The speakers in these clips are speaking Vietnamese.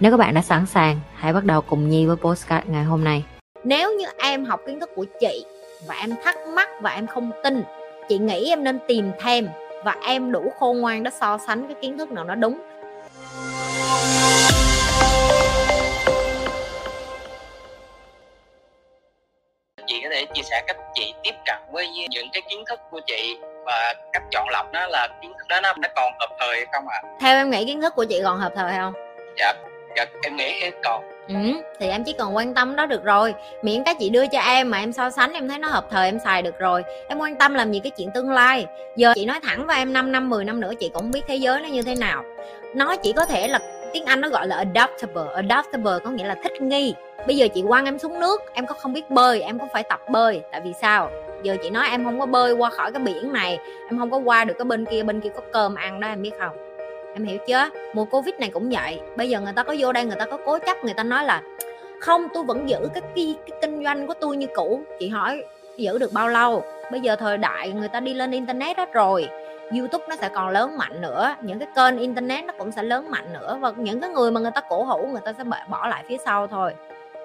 Nếu các bạn đã sẵn sàng, hãy bắt đầu cùng Nhi với postcard ngày hôm nay. Nếu như em học kiến thức của chị và em thắc mắc và em không tin, chị nghĩ em nên tìm thêm và em đủ khôn ngoan để so sánh cái kiến thức nào nó đúng. chị có thể chia sẻ cách chị tiếp cận với những cái kiến thức của chị và cách chọn lọc nó là kiến thức đó nó nó còn hợp thời hay không ạ? À? Theo em nghĩ kiến thức của chị còn hợp thời không? Dạ, dạ em nghĩ hết còn. Ừ, thì em chỉ cần quan tâm đó được rồi. Miễn cái chị đưa cho em mà em so sánh em thấy nó hợp thời em xài được rồi. Em quan tâm làm gì cái chuyện tương lai. Giờ chị nói thẳng với em 5 năm 10 năm nữa chị cũng biết thế giới nó như thế nào. Nó chỉ có thể là tiếng anh nó gọi là adaptable. Adaptable có nghĩa là thích nghi. Bây giờ chị quăng em xuống nước em có không biết bơi em cũng phải tập bơi. Tại vì sao? Giờ chị nói em không có bơi qua khỏi cái biển này em không có qua được cái bên kia bên kia có cơm ăn đó em biết không? Em hiểu chưa? Mùa covid này cũng vậy. Bây giờ người ta có vô đây người ta có cố chấp người ta nói là không tôi vẫn giữ cái, cái, cái kinh doanh của tôi như cũ. Chị hỏi giữ được bao lâu? Bây giờ thời đại người ta đi lên internet hết rồi. Youtube nó sẽ còn lớn mạnh nữa những cái kênh internet nó cũng sẽ lớn mạnh nữa và những cái người mà người ta cổ hủ người ta sẽ bỏ lại phía sau thôi.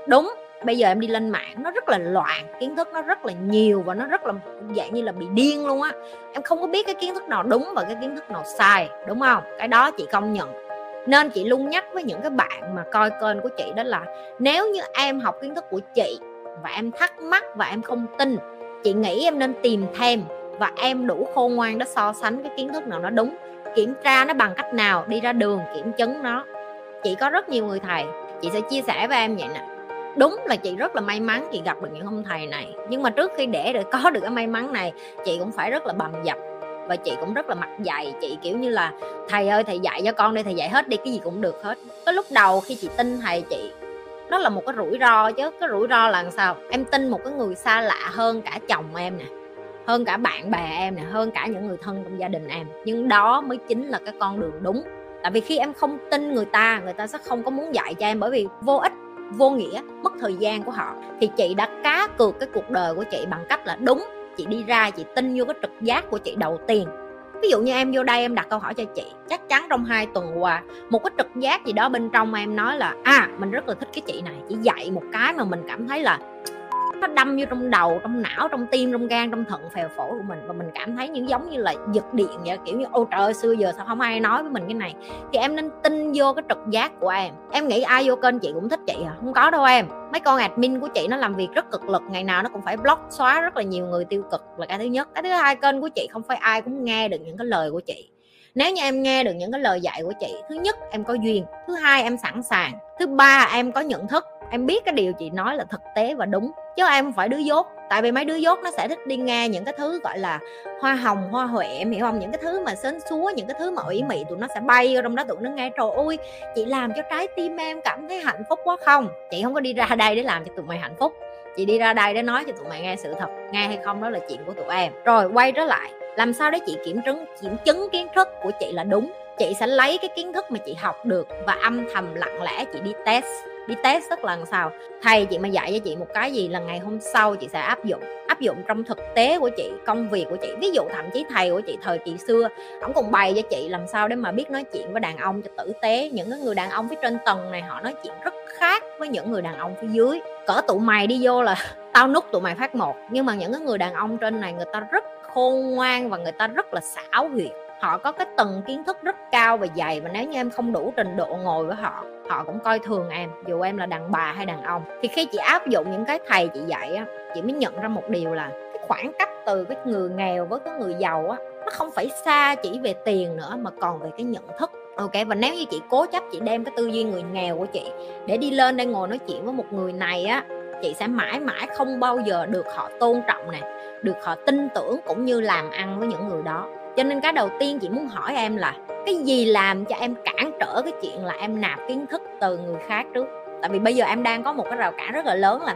Đúng bây giờ em đi lên mạng, nó rất là loạn, kiến thức nó rất là nhiều và nó rất là dạng như là bị điên luôn á. Em không có biết cái kiến thức nào đúng và cái kiến thức nào sai, đúng không? Cái đó chị công nhận. Nên chị luôn nhắc với những cái bạn mà coi kênh của chị đó là nếu như em học kiến thức của chị và em thắc mắc và em không tin, chị nghĩ em nên tìm thêm và em đủ khôn ngoan để so sánh cái kiến thức nào nó đúng, kiểm tra nó bằng cách nào, đi ra đường kiểm chứng nó. Chị có rất nhiều người thầy, chị sẽ chia sẻ với em vậy nè đúng là chị rất là may mắn chị gặp được những ông thầy này. Nhưng mà trước khi để được có được cái may mắn này, chị cũng phải rất là bầm dập. Và chị cũng rất là mặt dày. Chị, kiểu như là, thầy ơi, thầy dạy cho con đi, thầy dạy hết đi, cái gì cũng được hết. Cái lúc đầu khi chị tin thầy chị, nó là một cái rủi ro chứ. Cái rủi ro là làm sao? Em tin một cái người xa lạ hơn cả chồng em nè, hơn cả bạn bè em nè, hơn cả những người thân trong gia đình em. Nhưng đó mới chính là cái con đường đúng. Tại vì khi em không tin người ta người ta sẽ không có muốn dạy cho em bởi vì vô ích vô nghĩa, mất thời gian của họ, thì chị đã cá cược cái cuộc đời của chị bằng cách là đúng, chị đi ra, chị tin vô cái trực giác của chị đầu tiên. Ví dụ như em vô đây em đặt câu hỏi cho chị, chắc chắn trong hai tuần qua, một cái trực giác gì đó bên trong em nói là à mình rất là thích cái chị này. Chỉ dạy một cái mà mình cảm thấy là nó đâm vô trong đầu, trong não, trong tim, trong gan, trong thận phèo phổi của mình. Và mình cảm thấy những giống như là giật điện vậy, kiểu như ôi trời ơi, xưa giờ sao không ai nói với mình cái này? Thì em nên tin vô cái trực giác của em. Em nghĩ ai vô kênh chị cũng thích chị à? Không có đâu em. Mấy con admin của chị nó làm việc rất cực lực, ngày nào nó cũng phải block xóa rất là nhiều người tiêu cực là cái thứ nhất. Cái thứ hai, kênh của chị không phải ai cũng nghe được những cái lời của chị. Nếu như em nghe được những cái lời dạy của chị, thứ nhất em có duyên, thứ hai em sẵn sàng, thứ ba em có nhận thức em biết cái điều chị nói là thực tế và đúng, chứ em không phải đứa dốt. Tại vì mấy đứa dốt nó sẽ thích đi nghe những cái thứ gọi là hoa hồng, hoa huệ, em hiểu không? Những cái thứ mà sến súa những cái thứ mà ủy mị tụi nó sẽ bay vô trong đó, tụi nó nghe, trời ơi, chị làm cho trái tim em cảm thấy hạnh phúc quá không? Chị không có đi ra đây để làm cho tụi mày hạnh phúc. Chị đi ra đây để nói cho tụi mày nghe sự thật, nghe hay không đó là chuyện của tụi em. Rồi, quay trở lại. Làm sao để chị kiểm chứng kiểm chứng kiến thức của chị là đúng? Chị sẽ lấy cái kiến thức mà chị học được và âm thầm lặng lẽ chị đi test đi test rất là sao. Thầy chị mà dạy cho chị một cái gì là ngày hôm sau chị sẽ áp dụng áp dụng trong thực tế của chị, công việc của chị. Ví dụ thậm chí thầy của chị thời kỳ xưa ông còn bày cho chị làm sao để mà biết nói chuyện với đàn ông cho tử tế. Những cái người đàn ông phía trên tầng này họ nói chuyện rất khác với những người đàn ông phía dưới. Cỡ tụi mày đi vô là tao nút tụi mày phát một. Nhưng mà những cái người đàn ông trên này người ta rất khôn ngoan và người ta rất là xảo huyệt họ có cái tầng kiến thức rất cao và dày và nếu như em không đủ trình độ ngồi với họ họ cũng coi thường em, dù em là đàn bà hay đàn ông. Thì khi chị áp dụng những cái thầy chị dạy á, chị mới nhận ra một điều là cái khoảng cách từ cái người nghèo với cái người giàu á, nó không phải xa chỉ về tiền nữa mà còn về cái nhận thức. Ok, và nếu như chị cố chấp chị đem cái tư duy người nghèo của chị để đi lên đây ngồi nói chuyện với một người này á, chị sẽ mãi mãi không bao giờ được họ tôn trọng nè, được họ tin tưởng cũng như làm ăn với những người đó cho nên cái đầu tiên chị muốn hỏi em là, cái gì làm cho em cản trở cái chuyện là em nạp kiến thức từ người khác trước? Tại vì bây giờ em đang có một cái rào cản rất là lớn là,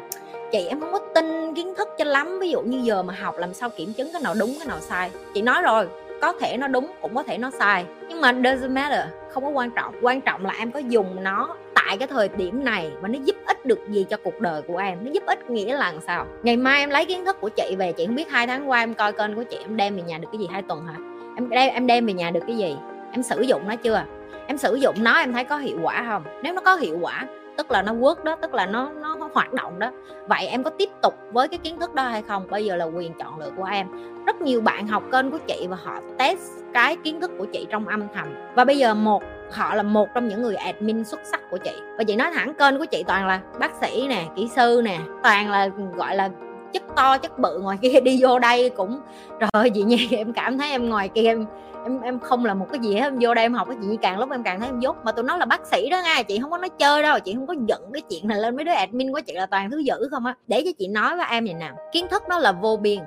chị, em không có tin kiến thức cho lắm, ví dụ như giờ mà học làm sao kiểm chứng cái nào đúng, cái nào sai. Chị nói rồi, có thể nó đúng cũng có thể nó sai, nhưng mà doesn't matter, không có quan trọng. Quan trọng là em có dùng nó tại cái thời điểm này mà nó giúp ích được gì cho cuộc đời của em, nó giúp ích nghĩa là làm sao? Ngày mai em lấy kiến thức của chị về, chị không biết hai tháng qua em coi kênh của chị, em đem về nhà được cái gì hai tuần hả? Em đem em đem về nhà được cái gì? Em sử dụng nó chưa? Em sử dụng nó em thấy có hiệu quả không? Nếu nó có hiệu quả tức là nó work đó tức là nó nó, nó hoạt động đó vậy em có tiếp tục với cái kiến thức đó hay không? Bây giờ là quyền chọn lựa của em. Rất nhiều bạn học kênh của chị và họ test cái kiến thức của chị trong âm thầm. Và bây giờ một họ là một trong những người admin xuất sắc của chị. Và chị nói thẳng kênh của chị toàn là bác sĩ nè kỹ sư nè toàn là gọi là chất to, chất bự, ngoài kia đi vô đây cũng, trời ơi, chị nhi, em cảm thấy em ngoài kia em em em không là một cái gì hết, em vô đây em học cái gì, càng lúc em càng thấy em dốt. Mà tụi nó là bác sĩ đó nha, chị không có nói chơi đâu, chị không có giận cái chuyện này lên mấy đứa admin của chị là toàn thứ dữ không á. Để cho chị nói với em vậy nè, kiến thức nó là vô biên,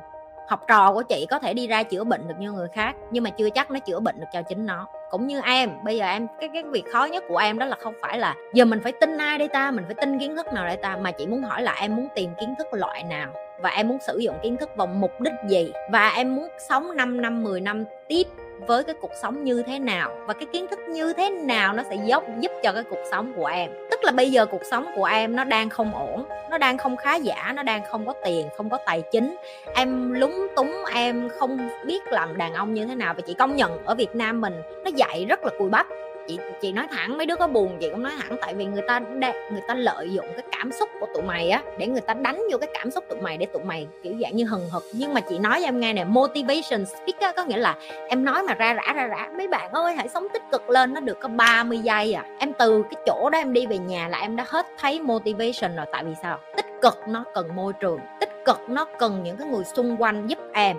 học trò của chị có thể đi ra chữa bệnh được như người khác, nhưng mà chưa chắc nó chữa bệnh được cho chính nó. Cũng như em bây giờ em cái cái việc khó nhất của em đó là không phải là giờ mình phải tin ai đây ta, mình phải tin kiến thức nào đây ta, mà chị muốn hỏi là em muốn tìm kiến thức loại nào? Và em muốn sử dụng kiến thức vào mục đích gì? Và em muốn sống 5 năm 10 năm tiếp với cái cuộc sống như thế nào? Và cái kiến thức như thế nào nó sẽ giúp giúp cho cái cuộc sống của em? Tức là bây giờ cuộc sống của em nó đang không ổn, nó đang không khá giả, nó đang không có tiền, không có tài chính. Em lúng túng, em không biết làm đàn ông như thế nào. Và chị công nhận ở việt nam mình nó dạy rất là cùi bắp chị chị nói thẳng, mấy đứa có buồn chị cũng nói thẳng, tại vì người ta người ta lợi dụng cái cảm xúc của tụi mày á, để người ta đánh vô cái cảm xúc tụi mày, để tụi mày, kiểu dạng như hừng hực. Nhưng mà chị nói cho em nghe nè, motivation speaker có nghĩa là em nói mà ra rã ra rã. Mấy bạn ơi, hãy sống tích cực lên, nó được có 30 giây à. Em từ cái chỗ đó em đi về nhà là em đã hết thấy motivation rồi, tại vì sao? Tích cực nó cần môi trường, tích cực nó cần những cái người xung quanh giúp em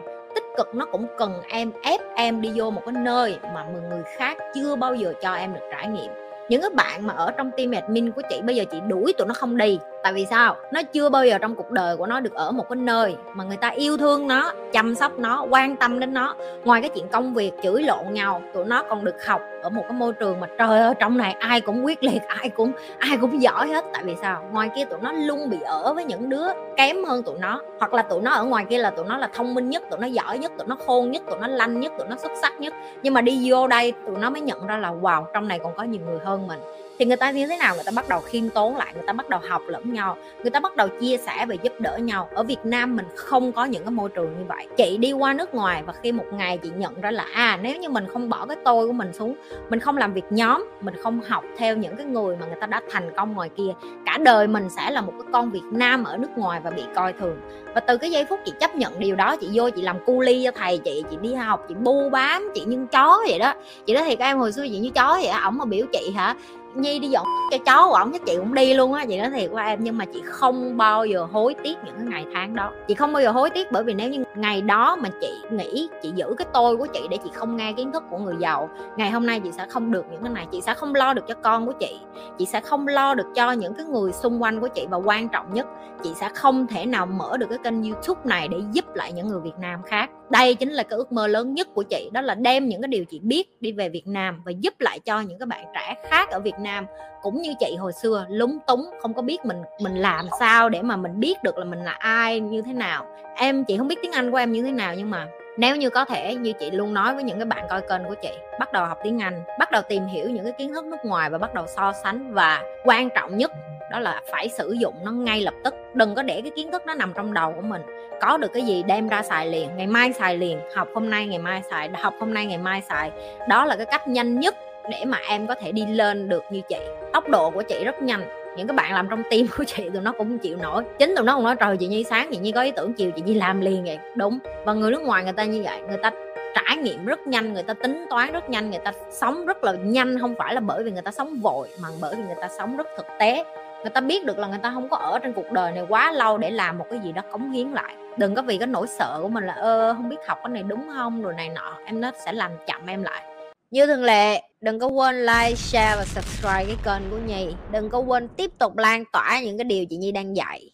cực, nó cũng cần em ép em đi vô một cái nơi mà người khác chưa bao giờ cho em được trải nghiệm. Những cái bạn mà ở trong team admin của chị, bây giờ chị đuổi tụi nó không đi tại vì sao? Nó chưa bao giờ trong cuộc đời của nó được ở một cái nơi mà người ta yêu thương nó, chăm sóc nó, quan tâm đến nó. Ngoài cái chuyện công việc chửi lộn nhau, tụi nó còn được học ở một cái môi trường mà trời ơi, trong này ai cũng quyết liệt, ai cũng ai cũng giỏi hết. Tại vì sao? Ngoài kia tụi nó luôn bị ở với những đứa kém hơn tụi nó. Hoặc là tụi nó ở ngoài kia là tụi nó là thông minh nhất, tụi nó giỏi nhất, tụi nó khôn nhất, tụi nó lanh nhất, tụi nó xuất sắc nhất. Nhưng mà đi vô đây tụi nó mới nhận ra là, wow, trong này còn có nhiều người hơn mình thì người ta như thế nào? Người ta bắt đầu khiêm tốn lại, người ta bắt đầu học lẫn nhau, người ta bắt đầu chia sẻ và giúp đỡ nhau. Ở việt nam mình không có những cái môi trường như vậy. Chị đi qua nước ngoài và khi một ngày chị nhận ra là à nếu như mình không bỏ cái tôi của mình xuống, mình không làm việc nhóm, mình không học theo những cái người mà người ta đã thành công ngoài kia, cả đời mình sẽ là một cái con việt nam ở nước ngoài và bị coi thường. Và từ cái giây phút chị chấp nhận điều đó, chị vô chị làm cu ly cho thầy chị chị đi học, chị bu bám, chị như chó vậy đó. Chị nói thiệt em, hồi xưa chị như chó vậy ổng mà biểu chị hả? Nhi đi dọn cho chó của ổng chắc chị cũng đi luôn á chị nói thiệt của em. Nhưng mà chị không bao giờ hối tiếc những cái ngày tháng đó. Chị không bao giờ hối tiếc bởi vì nếu như ngày đó mà chị nghĩ, chị giữ cái tôi của chị để chị không nghe kiến thức của người giàu, ngày hôm nay chị sẽ không được những cái này. Chị sẽ không lo được cho con của chị. Chị sẽ không lo được cho những cái người xung quanh của chị và quan trọng nhất, chị sẽ không thể nào mở được cái kênh youtube này để giúp lại những người việt nam khác đây chính là cái ước mơ lớn nhất của chị, đó là đem những cái điều chị biết đi về việt nam và giúp lại cho những cái bạn trẻ khác ở việt nam. Cũng như chị hồi xưa, lúng túng, không có biết mình mình làm sao để mà mình biết được là mình là ai, như thế nào. Em, chị không biết tiếng anh của em như thế nào, nhưng mà nếu như có thể, như chị luôn nói với những cái bạn coi kênh của chị, bắt đầu học tiếng anh, bắt đầu tìm hiểu những cái kiến thức nước ngoài và bắt đầu so sánh. Và quan trọng nhất đó là phải sử dụng nó ngay lập tức. Đừng có để cái kiến thức nó nằm trong đầu của mình. Có được cái gì đem ra xài liền, ngày mai xài liền, học hôm nay ngày mai xài, học hôm nay ngày mai xài. Đó là cái cách nhanh nhất để mà em có thể đi lên được như chị. Tốc độ của chị rất nhanh. Những cái bạn làm trong team của chị tụi nó cũng không chịu nổi. Chính tụi nó cũng nói, trời, chị nhi sáng, chị nhi có ý tưởng chiều, chị nhi làm liền vậy. Đúng. Và người nước ngoài người ta như vậy. Người ta trải nghiệm rất nhanh, người ta tính toán rất nhanh, người ta sống rất là nhanh. Không phải là bởi vì người ta sống vội, mà bởi vì người ta sống rất thực tế người ta biết được là người ta không có ở trên cuộc đời này quá lâu để làm một cái gì đó cống hiến lại. Đừng có vì cái nỗi sợ của mình là, ơ, không biết học cái này đúng không? Rồi này nọ. Em nó sẽ làm chậm em lại. Như thường lệ, đừng có quên like, share và subscribe cái kênh của nhi. Đừng có quên tiếp tục lan tỏa những cái điều chị nhi đang dạy.